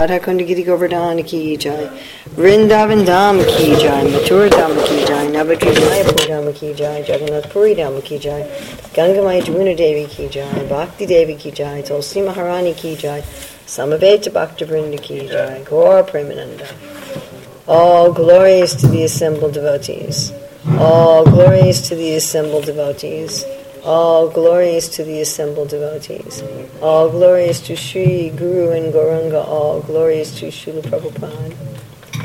Radha Kundagiri Govardhan ki jai, Vrindavan Dham ki jai, Mathura Dham ki jai, Navadri Mayapur Dham ki jai, Jagannath Puri Dham ki jai, Gangamaya Jamuna Devi ki jai, Bhakti Devi ki jai, Tulsi Maharani ki jai, Samaveta Bhakta Vrinda ki jai, Gaur Premananda. All glories to the assembled devotees. All glories to the assembled devotees. All glories to the assembled devotees. All glories to Sri Guru and Gauranga. All glories to Srila Prabhupada.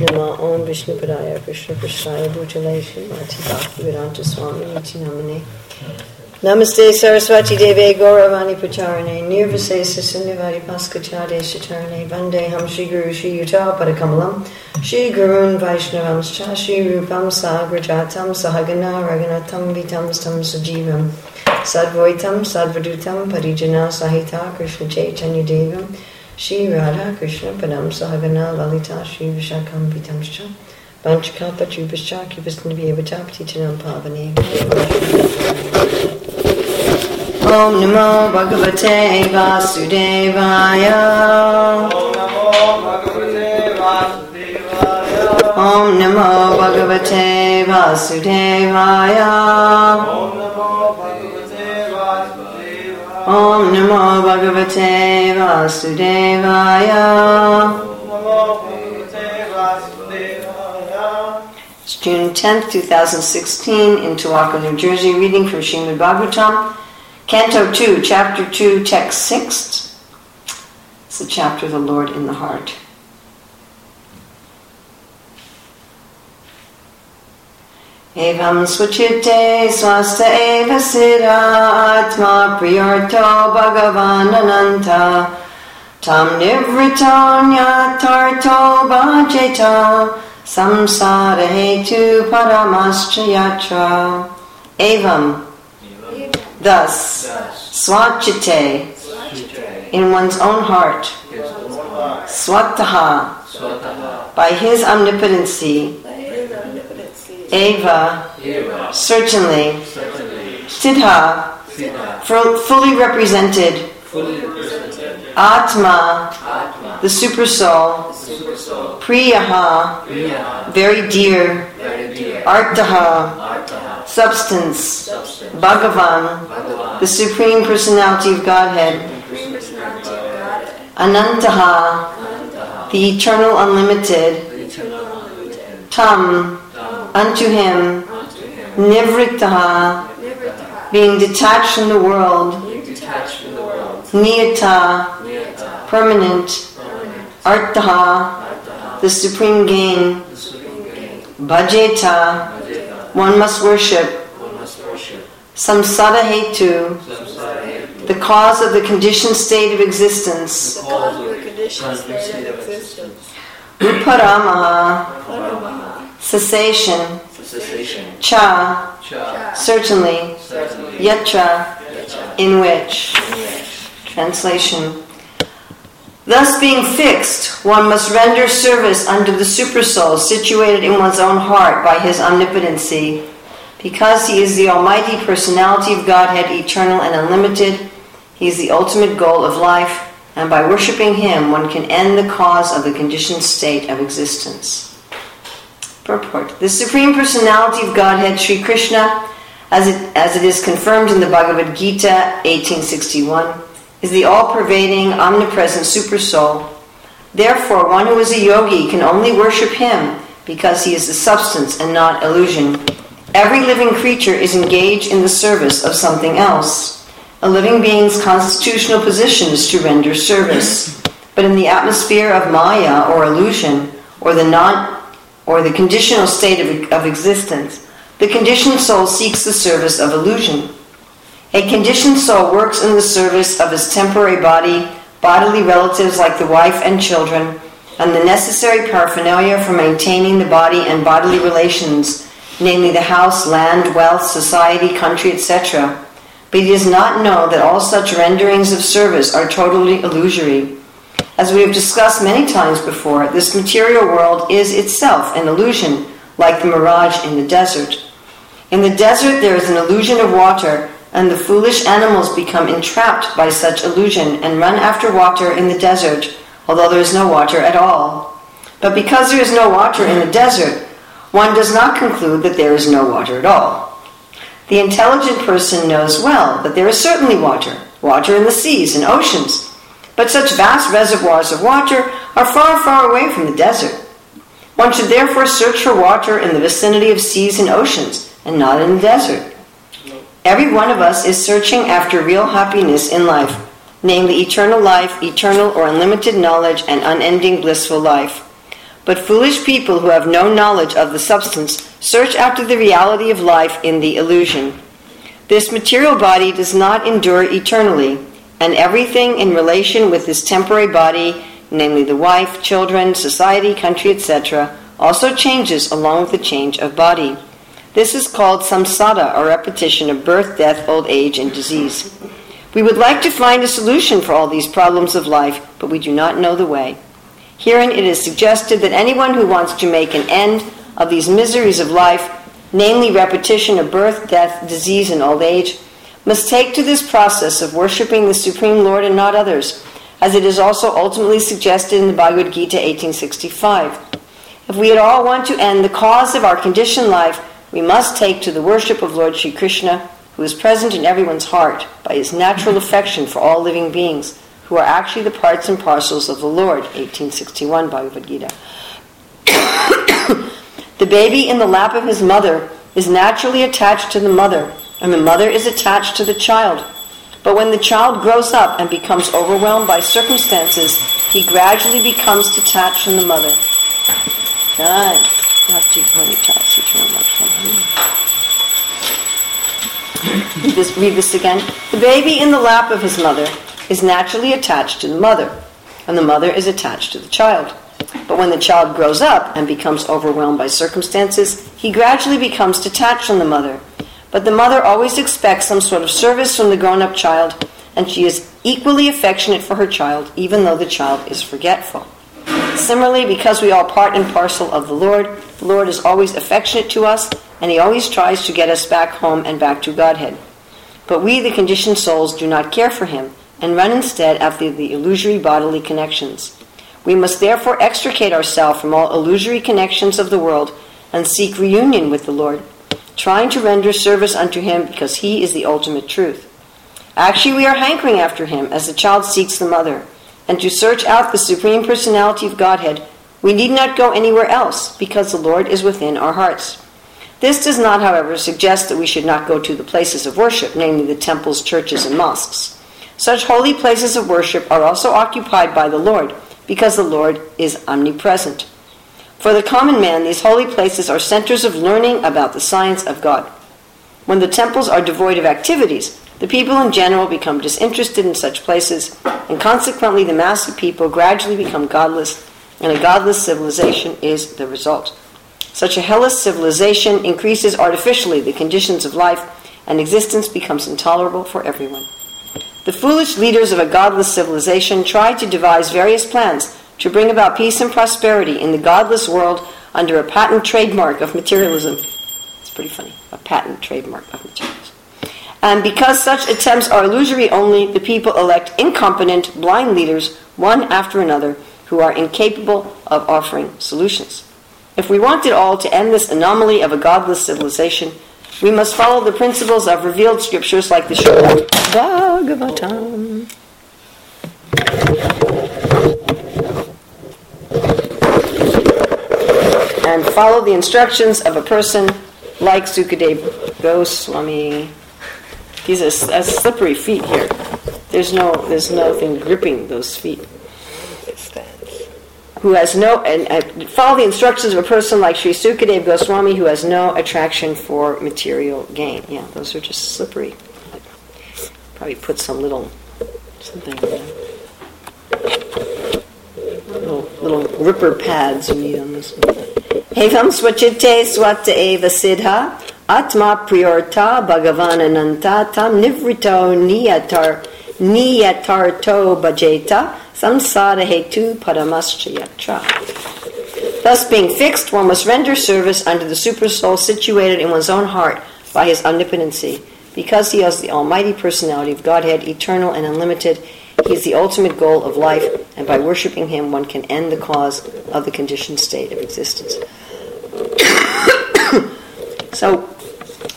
Nama Om Vishnu Padaya Krishna Prasthaya Bhujale Mati Bhakti Vedanta Swami Niti Namane. Namaste Saraswati Deve Gauravani Pacharane Nirvasesa Sindhavadi Paskachade Shatarane Vande Ham Shri Guru Shri Yuta Padakamalam Shri Gurun Vaishnavamscha Shri Rupam Sagrajatam Sahagana Raganatam Vitam Stam Sajivam Sadvaitam Sadvadutam Parijana Sahita Krishna Chaitanya Devam Shri Radha Krishna Padam Sahagana Lalita Shri Vishakam Vitamscha Vanchakapa Chubascha Kivasnabhyavata Patitanam Pavane. Om Namo Bhagavate Vasudevaya Om Namo Bhagavate Vasudevaya. Om Namo Bhagavate Vasudevaya It's June 10th, 2016, in Towaco, New Jersey, reading from Srimad Bhagavatam, Canto 2, Chapter 2, Text 6. It's the chapter of the Lord in the Heart. Evam swachite swasta eva sira atma priyarto bhagavan ananta tam nivritanya tarto bhajeta. Samsara hetu paramascha yatra evam. Thus swachite in one's own heart. Swataha. By his omnipotency Eva, certainly, Siddha, fully represented, Atma, the super soul, Priyaha, very dear, dear. Artaha, substance, Bhagavan, the Supreme Personality of Godhead, Anantaha, the Eternal Unlimited, Tam, unto him, Nivritaha, being detached from the world, Niyata, permanent, Artaha, the supreme gain, Bhajeta, one must worship, Samsara Hetu, the cause of the conditioned state of existence, Uparamaha, cessation, cha, certainly, yatra, in which. Translation. Thus, being fixed, one must render service unto the Supersoul situated in one's own heart by his omnipotency. Because he is the Almighty Personality of Godhead, eternal and unlimited, he is the ultimate goal of life, and by worshipping him, one can end the cause of the conditioned state of existence. Purport The Supreme Personality of Godhead, Sri Krishna, as it, as it is confirmed in the Bhagavad Gita 1861, is the all pervading, omnipresent Super Soul. Therefore, one who is a yogi can only worship him because he is the substance and not illusion. Every living creature is engaged in the service of something else. A living being's constitutional position is to render service. But in the atmosphere of Maya or illusion, or the non or the conditional state of, of existence, the conditioned soul seeks the service of illusion. A conditioned soul works in the service of his temporary body, bodily relatives like the wife and children, and the necessary paraphernalia for maintaining the body and bodily relations, namely the house, land, wealth, society, country, etc. But he does not know that all such renderings of service are totally illusory. As we have discussed many times before, this material world is itself an illusion, like the mirage in the desert. In the desert, there is an illusion of water, and the foolish animals become entrapped by such illusion and run after water in the desert, although there is no water at all. But because there is no water in the desert, one does not conclude that there is no water at all. The intelligent person knows well that there is certainly water, water in the seas and oceans, but such vast reservoirs of water are far, far away from the desert. One should therefore search for water in the vicinity of seas and oceans, and not in the desert. Every one of us is searching after real happiness in life, namely eternal life, eternal or unlimited knowledge, and unending blissful life. But foolish people who have no knowledge of the substance search after the reality of life in the illusion. This material body does not endure eternally, and everything in relation with this temporary body, namely the wife, children, society, country, etc., also changes along with the change of body. This is called samsara, or repetition of birth, death, old age, and disease. We would like to find a solution for all these problems of life, but we do not know the way. Herein it is suggested that anyone who wants to make an end of these miseries of life, namely repetition of birth, death, disease, and old age, must take to this process of worshipping the Supreme Lord and not others, as it is also ultimately suggested in the Bhagavad Gita 1865. If we at all want to end the cause of our conditioned life, we must take to the worship of Lord Sri Krishna, who is present in everyone's heart by his natural affection for all living beings who are actually the parts and parcels of the Lord, 1861 Bhagavad Gita. the baby in the lap of his mother is naturally attached to the mother, and the mother is attached to the child. But when the child grows up and becomes overwhelmed by circumstances, he gradually becomes detached from the mother. Read this, read this again. The baby in the lap of his mother is naturally attached to the mother, and the mother is attached to the child. But when the child grows up and becomes overwhelmed by circumstances, he gradually becomes detached from the mother. But the mother always expects some sort of service from the grown up child, and she is equally affectionate for her child, even though the child is forgetful. Similarly, because we are part and parcel of the Lord, the Lord is always affectionate to us, and he always tries to get us back home and back to Godhead. But we, the conditioned souls, do not care for him, and run instead after the illusory bodily connections. We must therefore extricate ourselves from all illusory connections of the world and seek reunion with the Lord, trying to render service unto Him because He is the ultimate truth. Actually, we are hankering after Him as the child seeks the mother, and to search out the Supreme Personality of Godhead, we need not go anywhere else because the Lord is within our hearts. This does not, however, suggest that we should not go to the places of worship, namely the temples, churches, and mosques. Such holy places of worship are also occupied by the Lord, because the Lord is omnipresent. For the common man, these holy places are centers of learning about the science of God. When the temples are devoid of activities, the people in general become disinterested in such places, and consequently, the mass of people gradually become godless, and a godless civilization is the result. Such a hellish civilization increases artificially the conditions of life, and existence becomes intolerable for everyone. The foolish leaders of a godless civilization try to devise various plans to bring about peace and prosperity in the godless world under a patent trademark of materialism. It's pretty funny, a patent trademark of materialism. And because such attempts are illusory only, the people elect incompetent, blind leaders, one after another, who are incapable of offering solutions. If we wanted all to end this anomaly of a godless civilization, we must follow the principles of revealed scriptures like the Srimad Bhagavatam. And follow the instructions of a person like Sukadev Goswami. These are slippery feet here. There's no, there's nothing gripping those feet who has no, and uh, follow the instructions of a person like Sri Sukadev Goswami who has no attraction for material gain. Yeah, those are just slippery. Probably put some little something Little, little ripper pads you need on this one. Evam swachite swata eva siddha atma priorta bhagavanananta tam nivrito niyatar niyatarto bhajeta samsara hetu paramascha Thus, being fixed, one must render service unto the super soul situated in one's own heart by his omnipotency. Because he has the almighty personality of Godhead, eternal and unlimited, He is the ultimate goal of life, and by worshipping him, one can end the cause of the conditioned state of existence. so,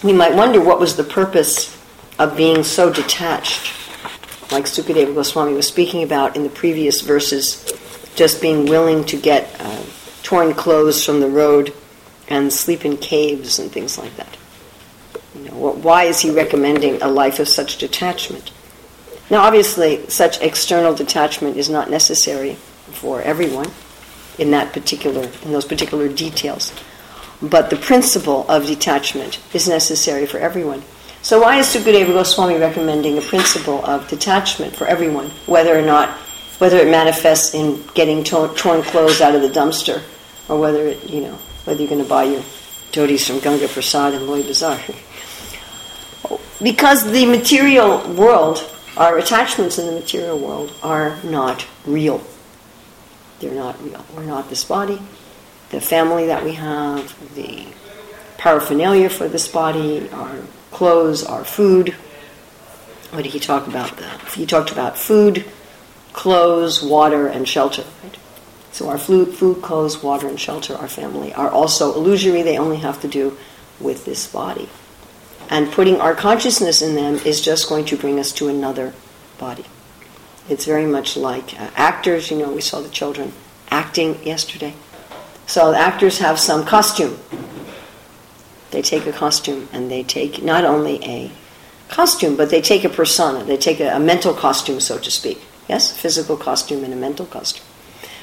we might wonder what was the purpose of being so detached, like Sukadeva Goswami was speaking about in the previous verses, just being willing to get uh, torn clothes from the road and sleep in caves and things like that. You know, why is he recommending a life of such detachment? Now, obviously, such external detachment is not necessary for everyone in that particular in those particular details, but the principle of detachment is necessary for everyone. So, why is Sukadeva Goswami recommending a principle of detachment for everyone, whether or not whether it manifests in getting torn clothes out of the dumpster, or whether it you know whether you're going to buy your dhotis from Ganga Prasad and Loi Bazaar? because the material world our attachments in the material world are not real. They're not real. We're not this body. The family that we have, the paraphernalia for this body, our clothes, our food. What did he talk about? He talked about food, clothes, water, and shelter. Right? So our food, food, clothes, water, and shelter, our family, are also illusory. They only have to do with this body. And putting our consciousness in them is just going to bring us to another body. It's very much like uh, actors, you know, we saw the children acting yesterday. So actors have some costume. They take a costume and they take not only a costume, but they take a persona. They take a, a mental costume, so to speak. Yes, physical costume and a mental costume.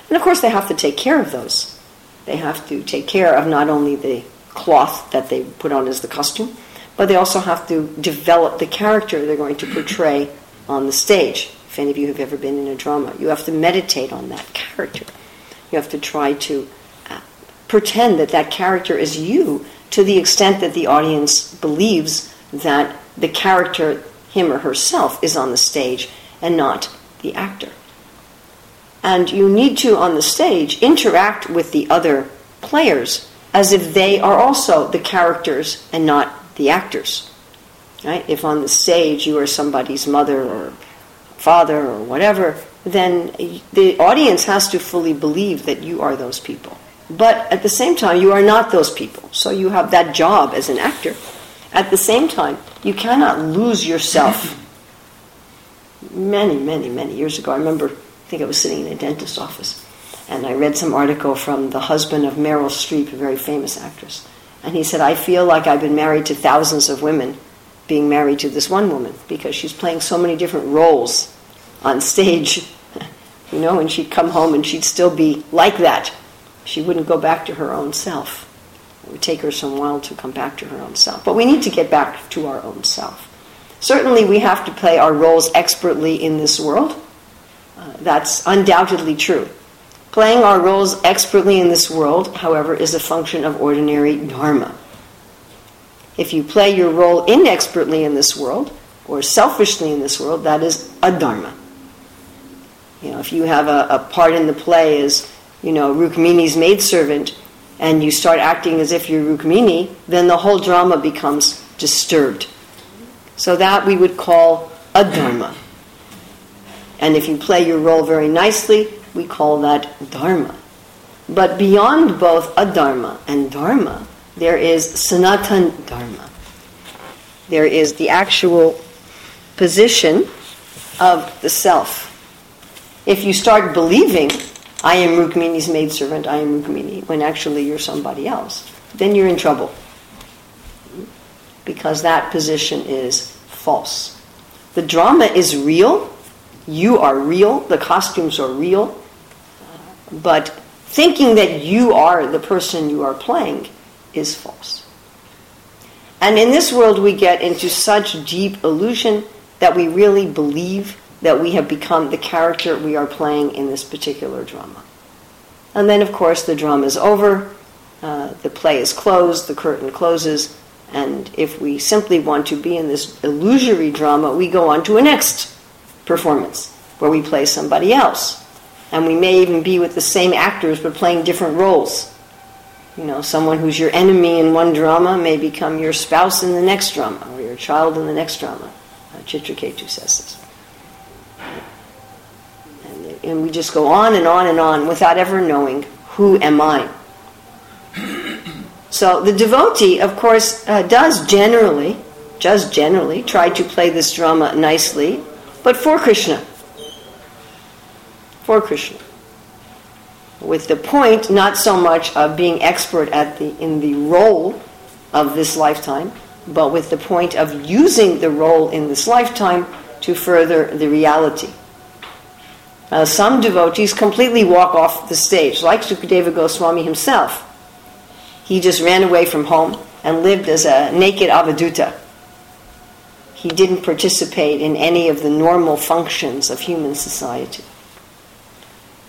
And of course, they have to take care of those. They have to take care of not only the cloth that they put on as the costume, but they also have to develop the character they're going to portray on the stage. If any of you have ever been in a drama, you have to meditate on that character. You have to try to uh, pretend that that character is you to the extent that the audience believes that the character, him or herself, is on the stage and not the actor. And you need to, on the stage, interact with the other players as if they are also the characters and not the actors. Right? If on the stage you are somebody's mother or father or whatever, then the audience has to fully believe that you are those people. But at the same time, you are not those people. So you have that job as an actor. At the same time, you cannot lose yourself. Many, many, many years ago, I remember, I think I was sitting in a dentist's office, and I read some article from the husband of Meryl Streep, a very famous actress. And he said, I feel like I've been married to thousands of women being married to this one woman because she's playing so many different roles on stage, you know, and she'd come home and she'd still be like that. She wouldn't go back to her own self. It would take her some while to come back to her own self. But we need to get back to our own self. Certainly, we have to play our roles expertly in this world. Uh, that's undoubtedly true. Playing our roles expertly in this world, however, is a function of ordinary dharma. If you play your role inexpertly in this world, or selfishly in this world, that is adharma. You know, if you have a, a part in the play as, you know, Rukmini's maidservant, and you start acting as if you're Rukmini, then the whole drama becomes disturbed. So that we would call a dharma. And if you play your role very nicely, we call that dharma. But beyond both adharma and dharma, there is sanatan dharma. There is the actual position of the self. If you start believing, I am Rukmini's maidservant, I am Rukmini, when actually you're somebody else, then you're in trouble. Because that position is false. The drama is real, you are real, the costumes are real, but thinking that you are the person you are playing is false. And in this world, we get into such deep illusion that we really believe that we have become the character we are playing in this particular drama. And then, of course, the drama is over, uh, the play is closed, the curtain closes, and if we simply want to be in this illusory drama, we go on to a next performance where we play somebody else and we may even be with the same actors but playing different roles. You know, someone who's your enemy in one drama may become your spouse in the next drama, or your child in the next drama. Uh, Chitraketu says this. and we just go on and on and on without ever knowing who am I. So the devotee, of course, uh, does generally, just generally, try to play this drama nicely, but for Krishna. For Krishna. With the point not so much of being expert at the in the role of this lifetime, but with the point of using the role in this lifetime to further the reality. Uh, some devotees completely walk off the stage, like Sukadeva Goswami himself he just ran away from home and lived as a naked avaduta. He didn't participate in any of the normal functions of human society.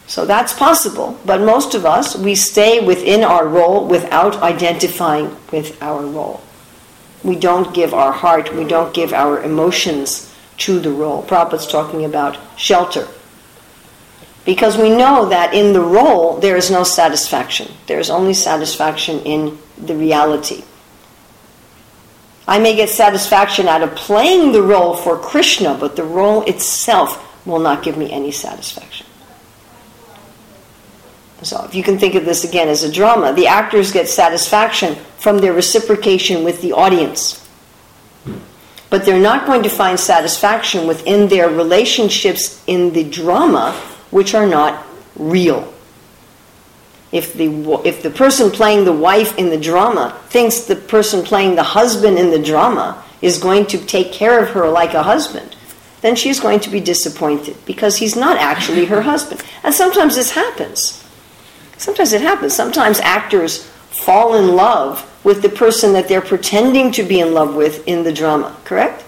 So that's possible, but most of us, we stay within our role without identifying with our role. We don't give our heart, we don't give our emotions to the role. Prabhupada's talking about shelter. Because we know that in the role there is no satisfaction. There is only satisfaction in the reality. I may get satisfaction out of playing the role for Krishna, but the role itself will not give me any satisfaction. So, if you can think of this again as a drama, the actors get satisfaction from their reciprocation with the audience. But they're not going to find satisfaction within their relationships in the drama which are not real. If the, if the person playing the wife in the drama thinks the person playing the husband in the drama is going to take care of her like a husband, then she's going to be disappointed because he's not actually her husband. And sometimes this happens. Sometimes it happens. Sometimes actors fall in love with the person that they're pretending to be in love with in the drama, correct?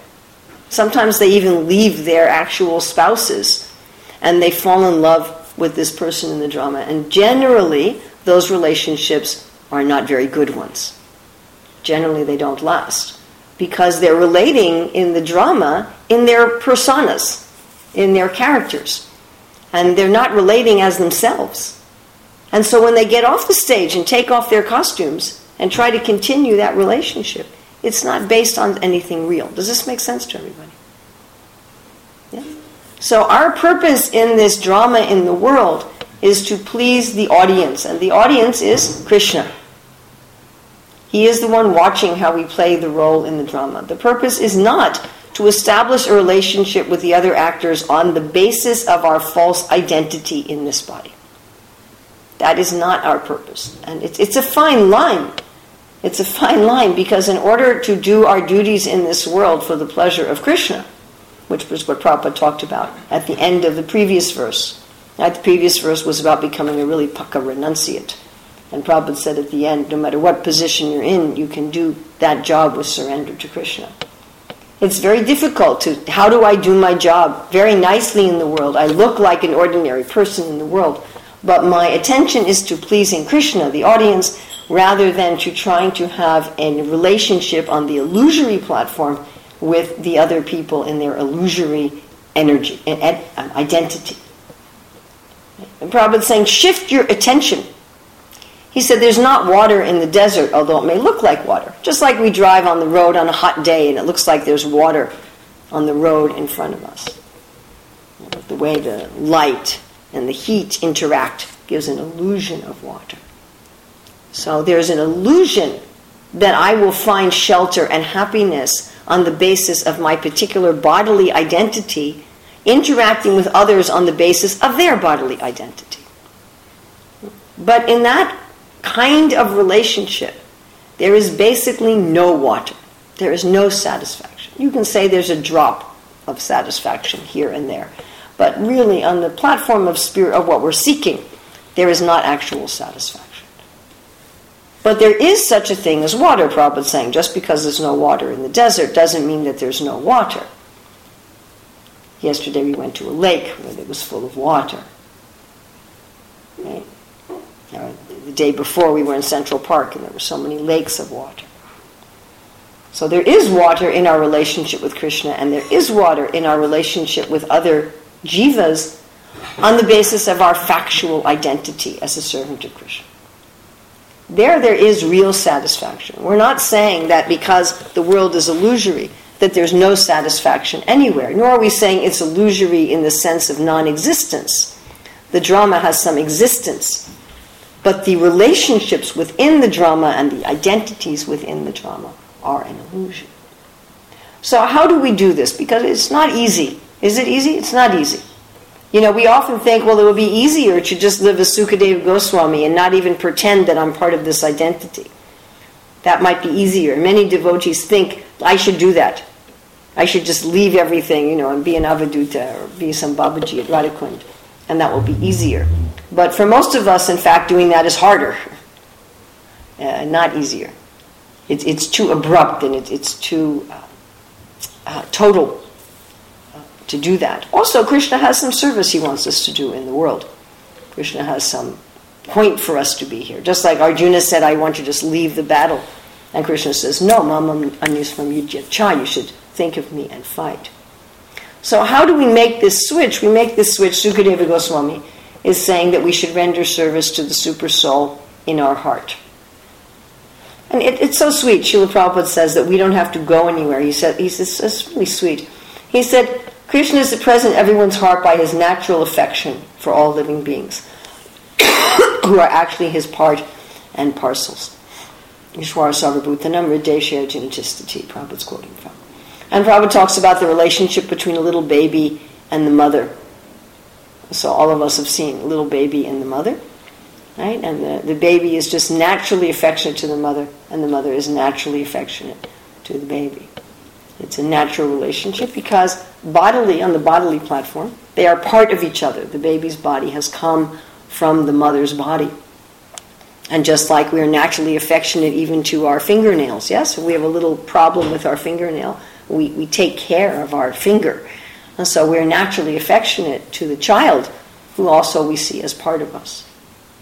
Sometimes they even leave their actual spouses and they fall in love with this person in the drama. And generally, those relationships are not very good ones. Generally, they don't last because they're relating in the drama in their personas, in their characters, and they're not relating as themselves. And so when they get off the stage and take off their costumes and try to continue that relationship, it's not based on anything real. Does this make sense to everybody? Yeah? So, our purpose in this drama in the world is to please the audience, and the audience is Krishna. He is the one watching how we play the role in the drama. The purpose is not to establish a relationship with the other actors on the basis of our false identity in this body. That is not our purpose. And it's, it's a fine line. It's a fine line because in order to do our duties in this world for the pleasure of Krishna, which was what Prabhupada talked about at the end of the previous verse. Now, the previous verse was about becoming a really pukka renunciate. And Prabhupada said at the end, no matter what position you're in, you can do that job with surrender to Krishna. It's very difficult to, how do I do my job very nicely in the world? I look like an ordinary person in the world, but my attention is to pleasing Krishna, the audience, rather than to trying to have a relationship on the illusory platform with the other people in their illusory energy and identity. And Prabhupada saying, shift your attention. He said, there's not water in the desert, although it may look like water. Just like we drive on the road on a hot day and it looks like there's water on the road in front of us. The way the light and the heat interact gives an illusion of water. So there's an illusion that I will find shelter and happiness on the basis of my particular bodily identity, interacting with others on the basis of their bodily identity. But in that kind of relationship, there is basically no water. There is no satisfaction. You can say there's a drop of satisfaction here and there. But really, on the platform of spirit of what we're seeking, there is not actual satisfaction. But there is such a thing as water, Prabhupada's saying. Just because there's no water in the desert doesn't mean that there's no water. Yesterday we went to a lake where it was full of water. Right? the day before we were in Central Park and there were so many lakes of water. So there is water in our relationship with Krishna and there is water in our relationship with other jivas on the basis of our factual identity as a servant of Krishna. There, there is real satisfaction. We're not saying that because the world is illusory, that there's no satisfaction anywhere, nor are we saying it's illusory in the sense of non existence. the drama has some existence, but the relationships within the drama and the identities within the drama are an illusion. So, how do we do this? Because it's not easy. Is it easy? It's not easy. You know, we often think, well, it would be easier to just live as Sukadeva Goswami and not even pretend that I'm part of this identity. That might be easier. Many devotees think, I should do that. I should just leave everything, you know, and be an Avaduta or be some Babaji at Radhakund, and that will be easier. But for most of us, in fact, doing that is harder, uh, not easier. It's, it's too abrupt and it, it's too uh, uh, total to do that. Also, Krishna has some service he wants us to do in the world. Krishna has some point for us to be here. Just like Arjuna said, I want you to just leave the battle. And Krishna says, No, Mama Anusvam Cha, you should think of me and fight. So, how do we make this switch? We make this switch, Sukadeva Goswami is saying that we should render service to the super soul in our heart. And it, it's so sweet. Srila Prabhupada says that we don't have to go anywhere. He said, he says, it's really sweet. He said, Krishna is the present in everyone's heart by his natural affection for all living beings, who are actually his part and parcels. Ishwara Sarvabhutanam Prabhupada's quoting from. And Prabhupada talks about the relationship between a little baby and the mother. So all of us have seen little baby and the mother, right? And the, the baby is just naturally affectionate to the mother, and the mother is naturally affectionate to the baby. It's a natural relationship because bodily, on the bodily platform, they are part of each other. The baby's body has come from the mother's body. And just like we are naturally affectionate even to our fingernails, yes? If we have a little problem with our fingernail, we, we take care of our finger. And so we're naturally affectionate to the child, who also we see as part of us.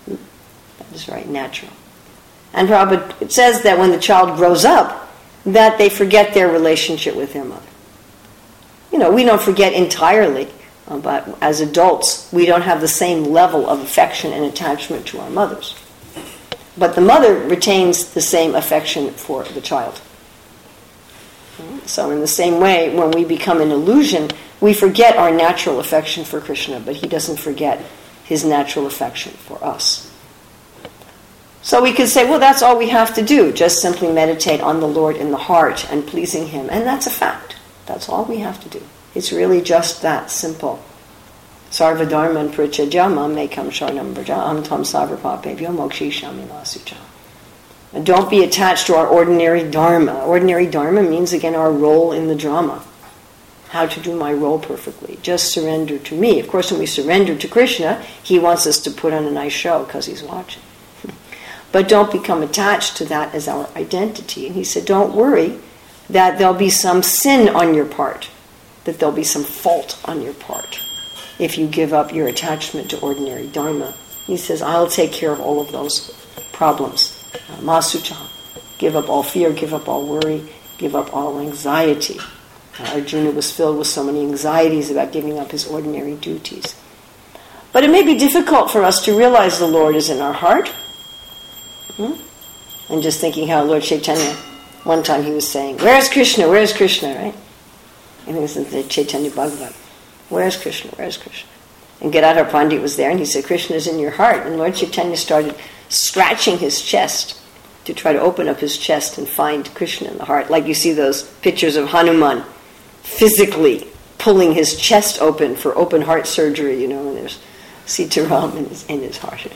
That is right, natural. And Prabhupada, it says that when the child grows up, that they forget their relationship with their mother. You know, we don't forget entirely, uh, but as adults, we don't have the same level of affection and attachment to our mothers. But the mother retains the same affection for the child. So, in the same way, when we become an illusion, we forget our natural affection for Krishna, but he doesn't forget his natural affection for us. So we could say, well, that's all we have to do, just simply meditate on the Lord in the heart and pleasing Him. And that's a fact. That's all we have to do. It's really just that simple. Sarvadharman prachajama mekam sharnam brajam tam savrapapevyo mokshishami And don't be attached to our ordinary dharma. Ordinary dharma means, again, our role in the drama. How to do my role perfectly. Just surrender to me. Of course, when we surrender to Krishna, he wants us to put on a nice show because he's watching. But don't become attached to that as our identity. And he said, Don't worry that there'll be some sin on your part, that there'll be some fault on your part if you give up your attachment to ordinary Dharma. He says, I'll take care of all of those problems. Uh, Masucha, give up all fear, give up all worry, give up all anxiety. Uh, Arjuna was filled with so many anxieties about giving up his ordinary duties. But it may be difficult for us to realize the Lord is in our heart Hmm? And just thinking how Lord Chaitanya, one time he was saying, Where's Krishna? Where's Krishna? Right? I it was in the Chaitanya Bhagavat. Where's Krishna? Where's Krishna? And Gadadhar Pandit was there and he said, Krishna is in your heart. And Lord Chaitanya started scratching his chest to try to open up his chest and find Krishna in the heart. Like you see those pictures of Hanuman physically pulling his chest open for open heart surgery, you know, and there's Sitaram in his, in his heart.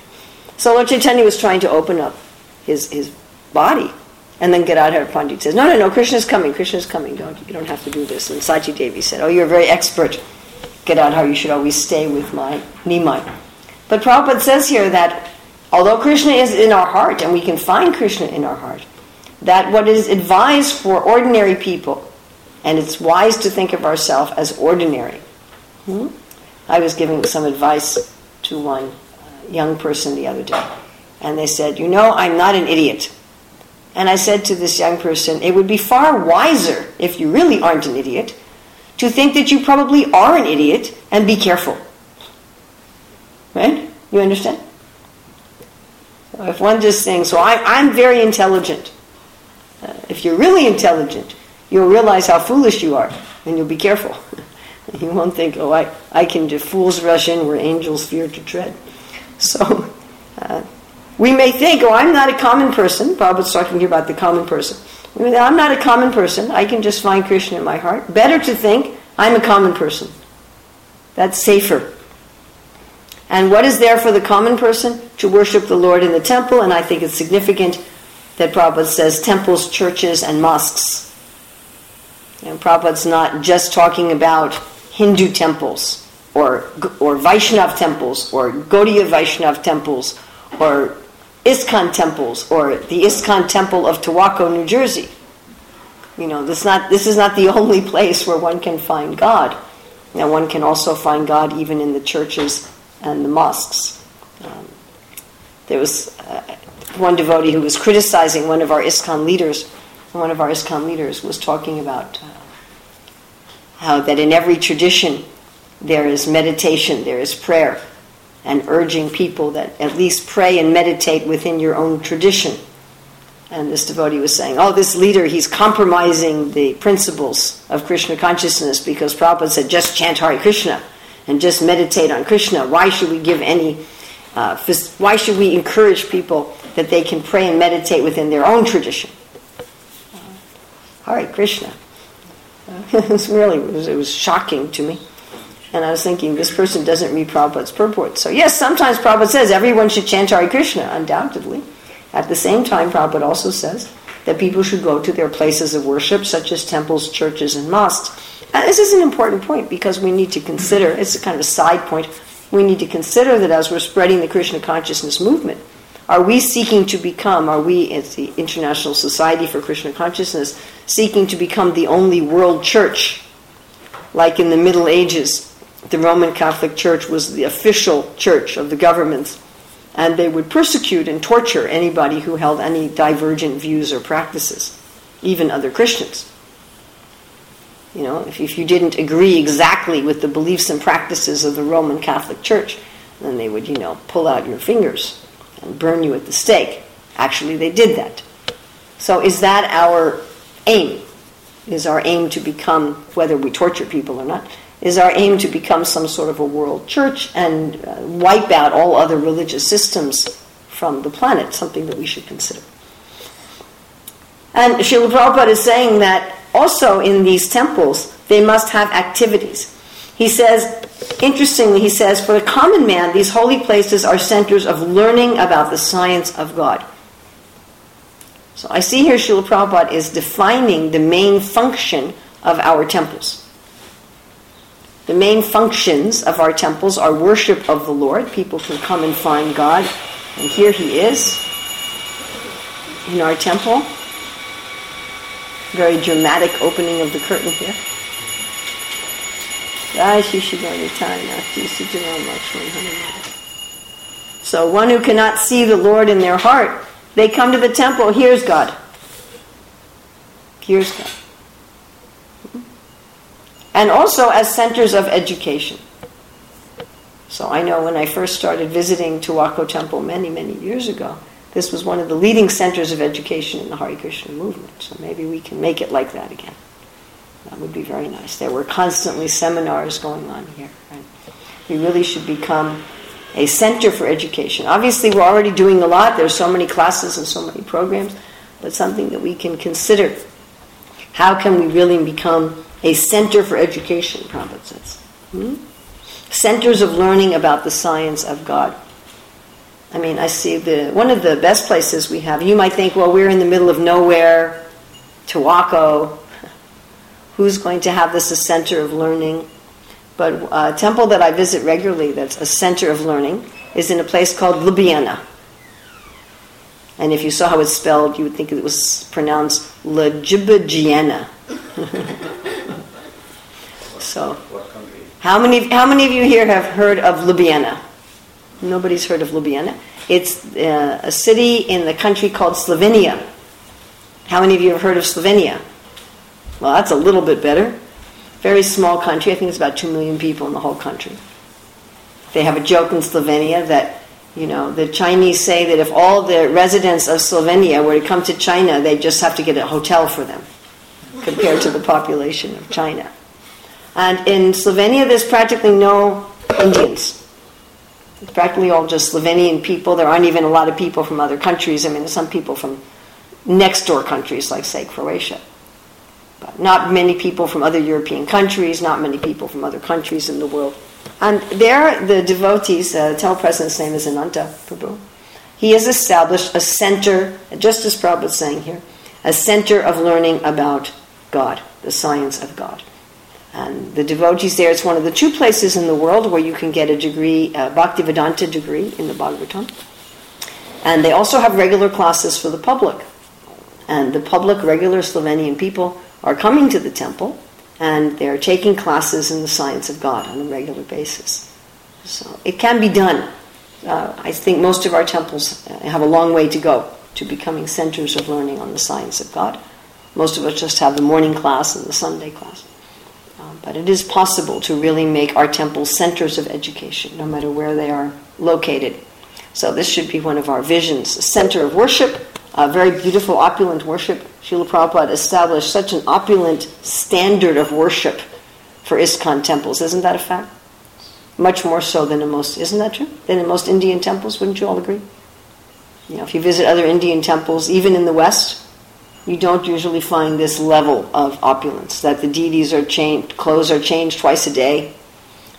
So Lord Chaitanya was trying to open up his, his body. And then Gadadhar Pandit says, no, no, no, Krishna's coming, Krishna's coming, don't, you don't have to do this. And Sachi Devi said, oh, you're very expert, Gadadhar, you should always stay with my Nimai. But Prabhupada says here that although Krishna is in our heart, and we can find Krishna in our heart, that what is advised for ordinary people, and it's wise to think of ourselves as ordinary. Hmm? I was giving some advice to one young person the other day. And they said, You know, I'm not an idiot. And I said to this young person, It would be far wiser, if you really aren't an idiot, to think that you probably are an idiot and be careful. Right? You understand? So if one just thinks, So I, I'm very intelligent. Uh, if you're really intelligent, you'll realize how foolish you are and you'll be careful. you won't think, oh, I, I can do fools rush in where angels fear to tread. So we may think, oh, I'm not a common person. Prabhupada's talking here about the common person. I'm not a common person. I can just find Krishna in my heart. Better to think I'm a common person. That's safer. And what is there for the common person? To worship the Lord in the temple, and I think it's significant that Prabhupada says temples, churches, and mosques. And Prabhupada's not just talking about Hindu temples or, or Vaishnav temples or Gaudiya Vaishnav temples or ISKCON temples or the ISKCON temple of Towaco, New Jersey. You know, this, not, this is not the only place where one can find God. Now, one can also find God even in the churches and the mosques. Um, there was uh, one devotee who was criticizing one of our ISKCON leaders. One of our ISKCON leaders was talking about uh, how that in every tradition there is meditation, there is prayer, and urging people that at least pray and meditate within your own tradition. And this devotee was saying, Oh, this leader, he's compromising the principles of Krishna consciousness because Prabhupada said, just chant Hare Krishna and just meditate on Krishna. Why should we give any, uh, why should we encourage people that they can pray and meditate within their own tradition? Hare Krishna. it was really, it was, it was shocking to me. And I was thinking, this person doesn't read Prabhupada's purport. So, yes, sometimes Prabhupada says everyone should chant Hare Krishna, undoubtedly. At the same time, Prabhupada also says that people should go to their places of worship, such as temples, churches, and mosques. And this is an important point because we need to consider, it's a kind of a side point, we need to consider that as we're spreading the Krishna consciousness movement, are we seeking to become, are we, as the International Society for Krishna Consciousness, seeking to become the only world church? Like in the Middle Ages, the Roman Catholic Church was the official church of the governments and they would persecute and torture anybody who held any divergent views or practices, even other Christians. You know, if, if you didn't agree exactly with the beliefs and practices of the Roman Catholic Church, then they would, you know, pull out your fingers and burn you at the stake. Actually, they did that. So, is that our aim? Is our aim to become, whether we torture people or not, is our aim to become some sort of a world church and uh, wipe out all other religious systems from the planet, something that we should consider. And Srila Prabhupada is saying that also in these temples, they must have activities. He says, interestingly, he says, for the common man, these holy places are centers of learning about the science of God. So I see here Srila Prabhupada is defining the main function of our temples. The main functions of our temples are worship of the Lord. People can come and find God. And here he is in our temple. Very dramatic opening of the curtain here. So one who cannot see the Lord in their heart, they come to the temple, here's God. Here's God and also as centers of education. So I know when I first started visiting Towaco Temple many, many years ago, this was one of the leading centers of education in the Hare Krishna movement. So maybe we can make it like that again. That would be very nice. There were constantly seminars going on here. Right? We really should become a center for education. Obviously, we're already doing a lot. There's so many classes and so many programs, but something that we can consider. How can we really become a center for education, Prabhupada says. Hmm? Centers of learning about the science of God. I mean, I see the one of the best places we have. You might think, well, we're in the middle of nowhere, Towaco. Who's going to have this a center of learning? But a temple that I visit regularly, that's a center of learning, is in a place called Ljubljana. And if you saw how it's spelled, you would think it was pronounced Ljubljana. So, how many how many of you here have heard of Ljubljana? Nobody's heard of Ljubljana. It's uh, a city in the country called Slovenia. How many of you have heard of Slovenia? Well, that's a little bit better. Very small country. I think it's about two million people in the whole country. They have a joke in Slovenia that you know the Chinese say that if all the residents of Slovenia were to come to China, they'd just have to get a hotel for them compared to the population of China. And in Slovenia, there's practically no Indians. It's practically all just Slovenian people. There aren't even a lot of people from other countries. I mean, there's some people from next door countries, like, say, Croatia. But not many people from other European countries, not many people from other countries in the world. And there, the devotees, uh, temple president's name is Ananta Prabhu. He has established a center, just as Prabhupada is saying here, a center of learning about God, the science of God. And the devotees there, it's one of the two places in the world where you can get a degree, a Bhaktivedanta degree in the Bhagavatam. And they also have regular classes for the public. And the public, regular Slovenian people, are coming to the temple and they're taking classes in the science of God on a regular basis. So it can be done. Uh, I think most of our temples uh, have a long way to go to becoming centers of learning on the science of God. Most of us just have the morning class and the Sunday class. But it is possible to really make our temples centers of education, no matter where they are located. So this should be one of our visions a center of worship, a very beautiful, opulent worship. Srila Prabhupada established such an opulent standard of worship for ISKCON temples. Isn't that a fact? Much more so than in most, isn't that true? Than in most Indian temples, wouldn't you all agree? You know, if you visit other Indian temples, even in the West, you don't usually find this level of opulence, that the deities are changed, clothes are changed twice a day,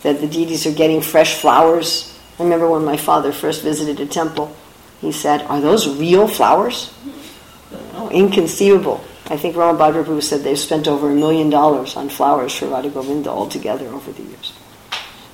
that the deities are getting fresh flowers. I remember when my father first visited a temple, he said, Are those real flowers? Oh, inconceivable. I think Ramabhadra Prabhu said they've spent over a million dollars on flowers for Radha Govinda altogether over the years.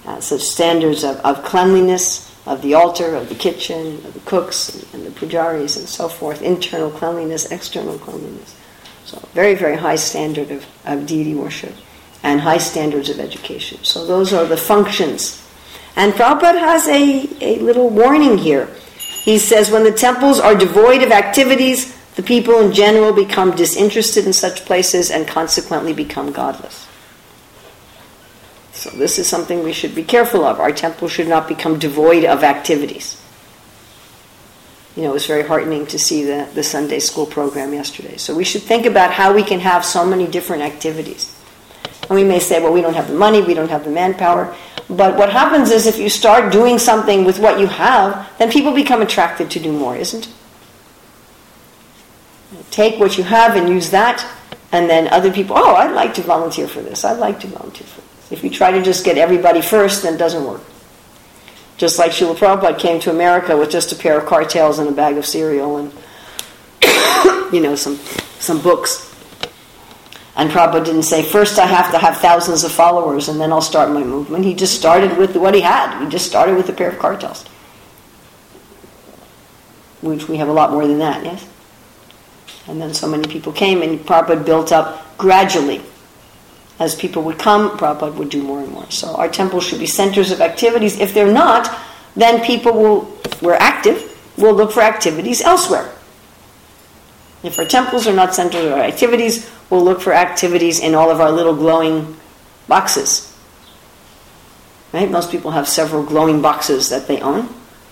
Uh, such standards of, of cleanliness, of the altar, of the kitchen, of the cooks, and, the pujaris, and so forth, internal cleanliness, external cleanliness. So, very, very high standard of, of deity worship and high standards of education. So, those are the functions. And Prabhupada has a, a little warning here he says, when the temples are devoid of activities, the people in general become disinterested in such places and consequently become godless. So, this is something we should be careful of. Our temple should not become devoid of activities. You know, it was very heartening to see the, the Sunday school program yesterday. So, we should think about how we can have so many different activities. And we may say, well, we don't have the money, we don't have the manpower. But what happens is if you start doing something with what you have, then people become attracted to do more, isn't it? Take what you have and use that, and then other people, oh, I'd like to volunteer for this, I'd like to volunteer for this. If you try to just get everybody first, then it doesn't work. Just like Srila Prabhupada came to America with just a pair of kartals and a bag of cereal and, you know, some, some books. And Prabhupada didn't say, first I have to have thousands of followers and then I'll start my movement. He just started with what he had. He just started with a pair of kartals. Which we have a lot more than that, yes? And then so many people came and Prabhupada built up gradually. As people would come, Prabhupada would do more and more. So our temples should be centers of activities. If they're not, then people will, we're active, will look for activities elsewhere. If our temples are not centers of our activities, we'll look for activities in all of our little glowing boxes. Right? Most people have several glowing boxes that they own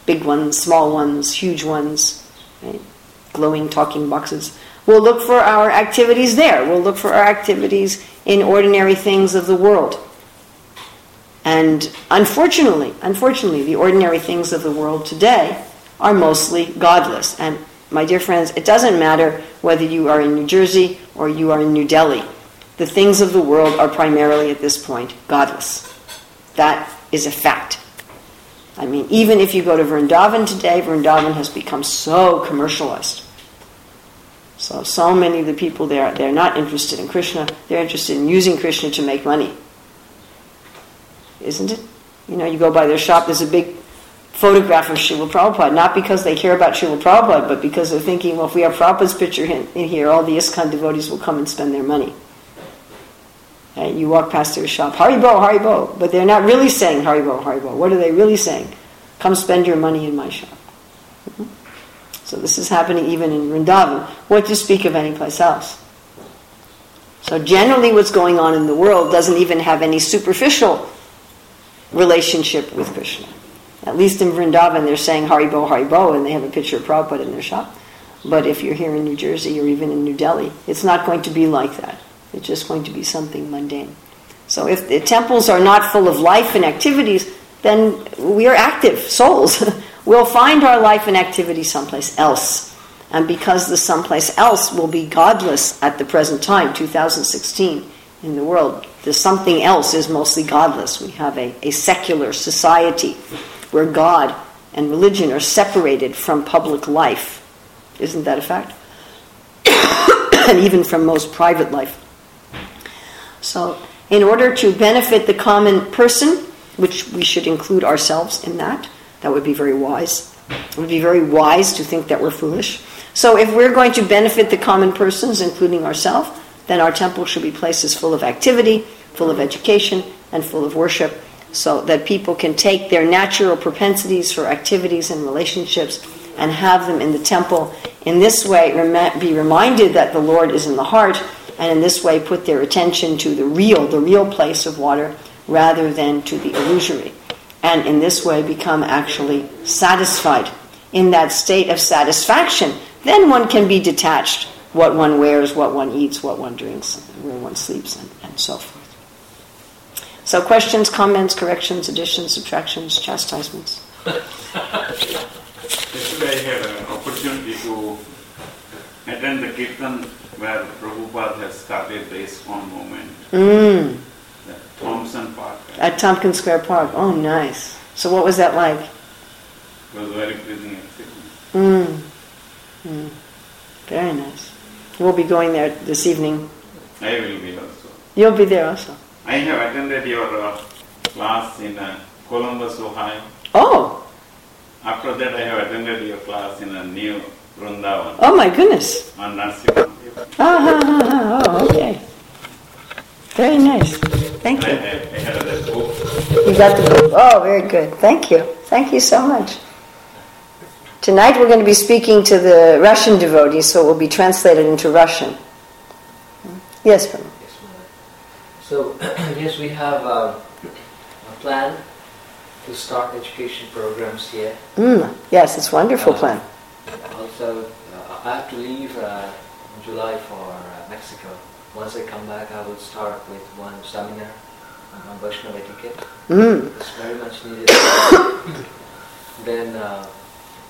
big ones, small ones, huge ones, right? glowing talking boxes. We'll look for our activities there. We'll look for our activities in ordinary things of the world. And unfortunately, unfortunately, the ordinary things of the world today are mostly godless. And my dear friends, it doesn't matter whether you are in New Jersey or you are in New Delhi. The things of the world are primarily at this point godless. That is a fact. I mean, even if you go to Vrindavan today, Vrindavan has become so commercialized. So, so many of the people there, they're not interested in Krishna, they're interested in using Krishna to make money. Isn't it? You know, you go by their shop, there's a big photograph of Srila Prabhupada, not because they care about Srila Prabhupada, but because they're thinking, well, if we have Prabhupada's picture in, in here, all the ISKCON devotees will come and spend their money. And you walk past their shop, Haribol, Haribol, but they're not really saying Haribol, Haribol. What are they really saying? Come spend your money in my shop. Mm-hmm. So this is happening even in Vrindavan. What to speak of any place else? So generally what's going on in the world doesn't even have any superficial relationship with Krishna. At least in Vrindavan, they're saying Haribol, Haribol, and they have a picture of Prabhupada in their shop. But if you're here in New Jersey or even in New Delhi, it's not going to be like that. It's just going to be something mundane. So if the temples are not full of life and activities, then we are active souls. we'll find our life and activity someplace else. And because the someplace else will be godless at the present time, 2016, in the world, the something else is mostly godless. We have a, a secular society where God and religion are separated from public life. Isn't that a fact? and even from most private life. So, in order to benefit the common person, which we should include ourselves in that, that would be very wise. It would be very wise to think that we're foolish. So, if we're going to benefit the common persons, including ourselves, then our temple should be places full of activity, full of education, and full of worship, so that people can take their natural propensities for activities and relationships and have them in the temple. In this way, be reminded that the Lord is in the heart, and in this way, put their attention to the real, the real place of water, rather than to the illusory. And in this way, become actually satisfied. In that state of satisfaction, then one can be detached what one wears, what one eats, what one drinks, where one sleeps, and, and so forth. So, questions, comments, corrections, additions, subtractions, chastisements. Yesterday I had an opportunity to attend the kirtan where Prabhupada has started the ISKCON movement. Mm. At Thompson Park. At Tompkins Square Park. Oh, nice. So, what was that like? It was very pleasing experience. Mm. Mm. Very nice. We'll be going there this evening. I will be also. You'll be there also. I have attended your uh, class in uh, Columbus, Ohio. Oh. After that, I have attended your class in a new Vrindavan. Oh my goodness. On Narsimha. Ah, ah, ah, oh, okay. Very nice. Thank you. You got the book. Oh, very good. Thank you. Thank you so much. Tonight we're going to be speaking to the Russian devotees, so it will be translated into Russian. Yes, Prabhu. So, yes, we have uh, a plan to start education programs here. Mm, yes, it's a wonderful uh, plan. Also, uh, I have to leave uh, in July for uh, Mexico. Once I come back, I will start with one seminar on Vaishnava etiquette. Mm. It's very much needed. then uh,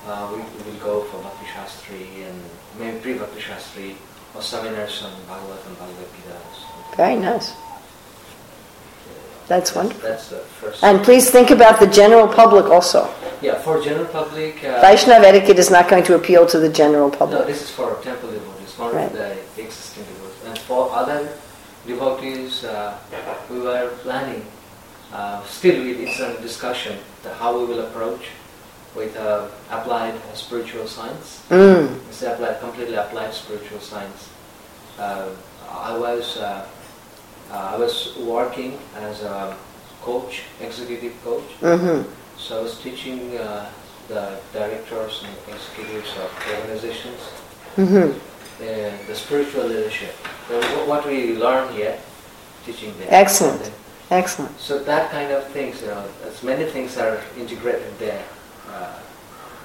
uh, we will go for Bhakti Shastri and maybe pre-Bhakti Shastri or seminars on Bhagavad and Bhagavad Gita. Very nice. That's wonderful. That's the first. And please think about the general public also. Yeah, for general public. Uh, Vaishnav etiquette is not going to appeal to the general public. No, this is for temple devotees, not right. the existing for other devotees, uh, we were planning. Uh, still, it's a discussion how we will approach with uh, applied spiritual science. Mm. It's applied, completely applied spiritual science. Uh, I was uh, uh, I was working as a coach, executive coach. Mm-hmm. So I was teaching uh, the directors and executives of organizations mm-hmm. the, spiritual leadership. What we learn here, teaching them. Excellent. Excellent. So that kind of things, you know, as many things are integrated there. Uh,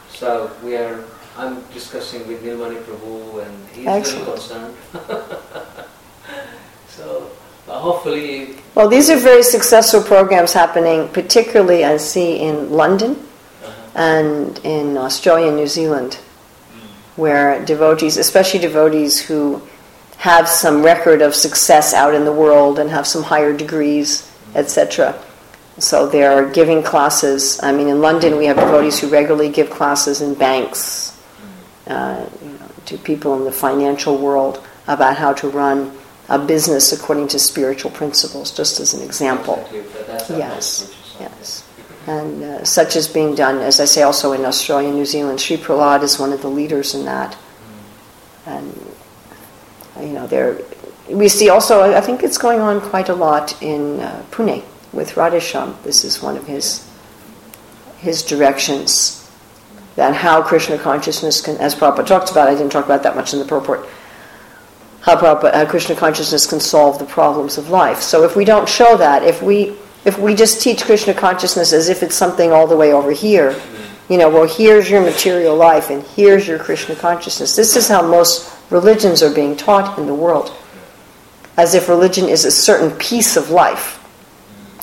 so we are. I'm discussing with Nilmani Prabhu, and he's Excellent. very concerned. so uh, hopefully. Well, these are very successful programs happening, particularly I see in London uh-huh. and in Australia and New Zealand, mm. where devotees, especially devotees who have some record of success out in the world and have some higher degrees, mm. etc. So they're giving classes. I mean, in London, we have devotees who regularly give classes in banks mm. uh, you know, to people in the financial world about how to run a business according to spiritual principles, just as an example. Yes, yes. And uh, such is being done, as I say, also in Australia and New Zealand. Sri Prahlad is one of the leaders in that. And, you know, there, we see also, I think it's going on quite a lot in uh, Pune with Radhesham. This is one of his, his directions. That how Krishna consciousness can, as Prabhupada talked about, I didn't talk about that much in the purport, how Prabhupada, Krishna consciousness can solve the problems of life. So if we don't show that, if we if we just teach Krishna consciousness as if it's something all the way over here, you know, well, here's your material life and here's your Krishna consciousness. This is how most religions are being taught in the world, as if religion is a certain piece of life.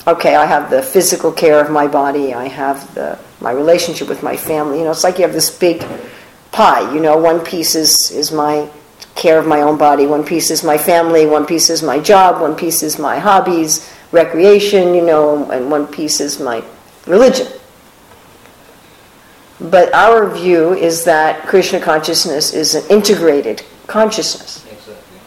okay, I have the physical care of my body, I have the my relationship with my family. You know, it's like you have this big pie. You know, one piece is is my care of my own body, one piece is my family, one piece is my job, one piece is my hobbies, recreation. You know, and one piece is my religion. But our view is that Krishna consciousness is an integrated consciousness. Exactly.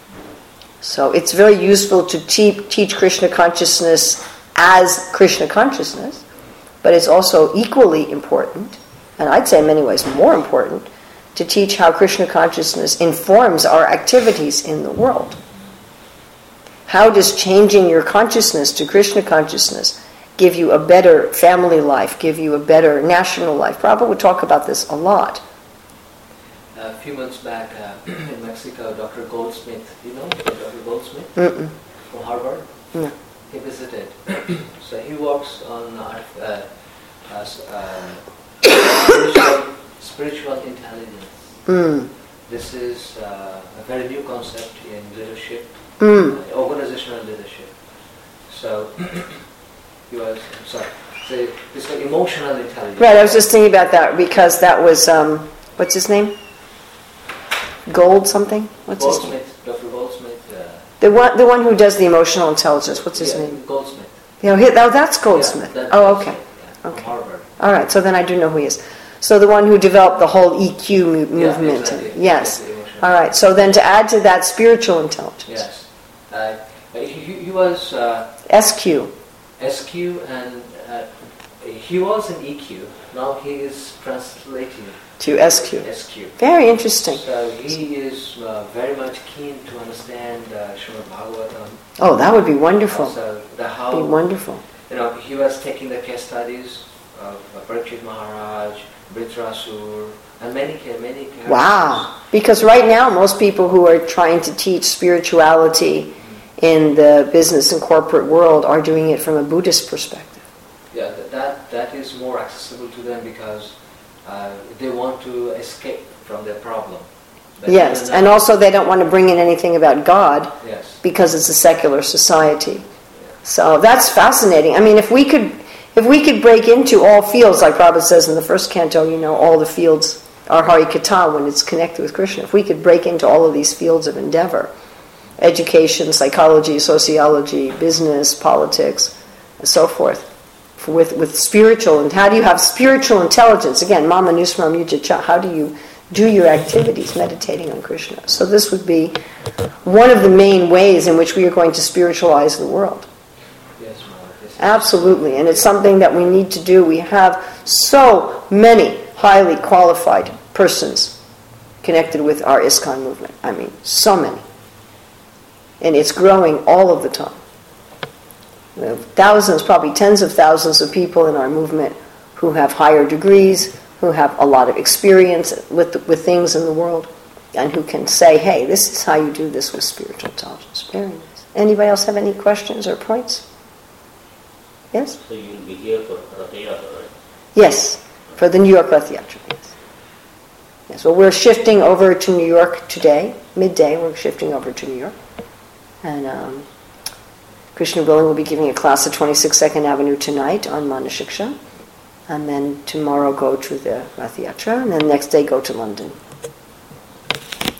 So it's very useful to te- teach Krishna consciousness as Krishna consciousness, but it's also equally important, and I'd say in many ways more important, to teach how Krishna consciousness informs our activities in the world. How does changing your consciousness to Krishna consciousness give you a better family life, give you a better national life? Prabhupada would talk about this a lot. A few months back uh, in Mexico, Dr. Goldsmith, you know Dr. Goldsmith Mm-mm. from Harvard? No. He visited. so he works on uh, uh, as, um, spiritual, spiritual intelligence. Mm. This is uh, a very new concept in leadership, Mm. uh, organizational leadership. So he was, I'm sorry, so this emotional intelligence. Right, I was just thinking about that because that was, um, what's his name? Gold something? What's his name? Goldsmith, Dr. Goldsmith. Uh, The one, the one who does the emotional intelligence. What's his yeah, name? Goldsmith. You know, he, oh, that's Goldsmith. Yeah, oh, okay. Goldsmith, yeah, from Okay. Harvard. All right, so then I do know who he is. So the one who developed the whole EQ mo- Yeah, movement. exactly. Yes. Exactly, emotional. All right, so then to add to that spiritual intelligence. Yes. Uh, he, he he was uh, SQ. SQ and uh, he was an EQ. Now he is translating To SQ. SQ. Very interesting. So he is uh, very much keen to understand uh, Srimad Bhagavatam. Oh, that would be wonderful. The Be how wonderful. you know he was taking the case studies of uh, Parikshit Maharaj, Vritrasur, and many many characters. Wow. Because right now, most people who are trying to teach spirituality in the business and corporate world are doing it from a Buddhist perspective. Yeah, that that is more accessible to them because uh, they want to escape from their problem. But Yes, and also they don't want to bring in anything about God yes, because it's a secular society. So that's fascinating. I mean, if we could, if we could break into all fields, like Prabhupada says in the first canto, you know, all the fields are Harikatha when it's connected with Krishna. If we could break into all of these fields of endeavor, education, psychology, sociology, business, politics, and so forth, with with spiritual and how do you have spiritual intelligence? Again, Mam anusmara yudhya cha, how do you do your activities meditating on Krishna? So this would be one of the main ways in which we are going to spiritualize the world. yes, yes. Absolutely, and it's something that we need to do. We have so many highly qualified persons connected with our ISKCON movement. I mean, so many. And it's growing all of the time. We thousands, probably tens of thousands of people in our movement who have higher degrees, who have a lot of experience with, with things in the world, and who can say, hey, this is how you do this with spiritual intelligence. Very nice. Anybody else have any questions or points? Yes? So you will be here for right? Yes, for the New York Rath Yatra. Yes. Yes. Well, we're shifting over to New York today, midday. We're shifting over to New York, and um, Krishna willing will be giving a class at 26 Second Avenue tonight on Manashiksha, and then tomorrow go to the Rath Yatra, and then next day go to London.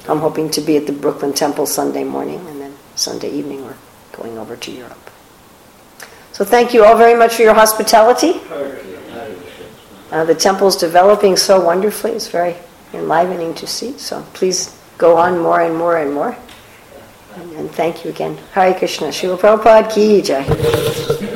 I'm hoping to be at the Brooklyn Temple Sunday morning, and then Sunday evening we're going over to Europe. So thank you all very much for your hospitality. Uh, the temple's developing so wonderfully. It's very enlivening to see. So please go on more and more and more. And, thank you again. Hare Krishna. Srila Prabhupada ki jai.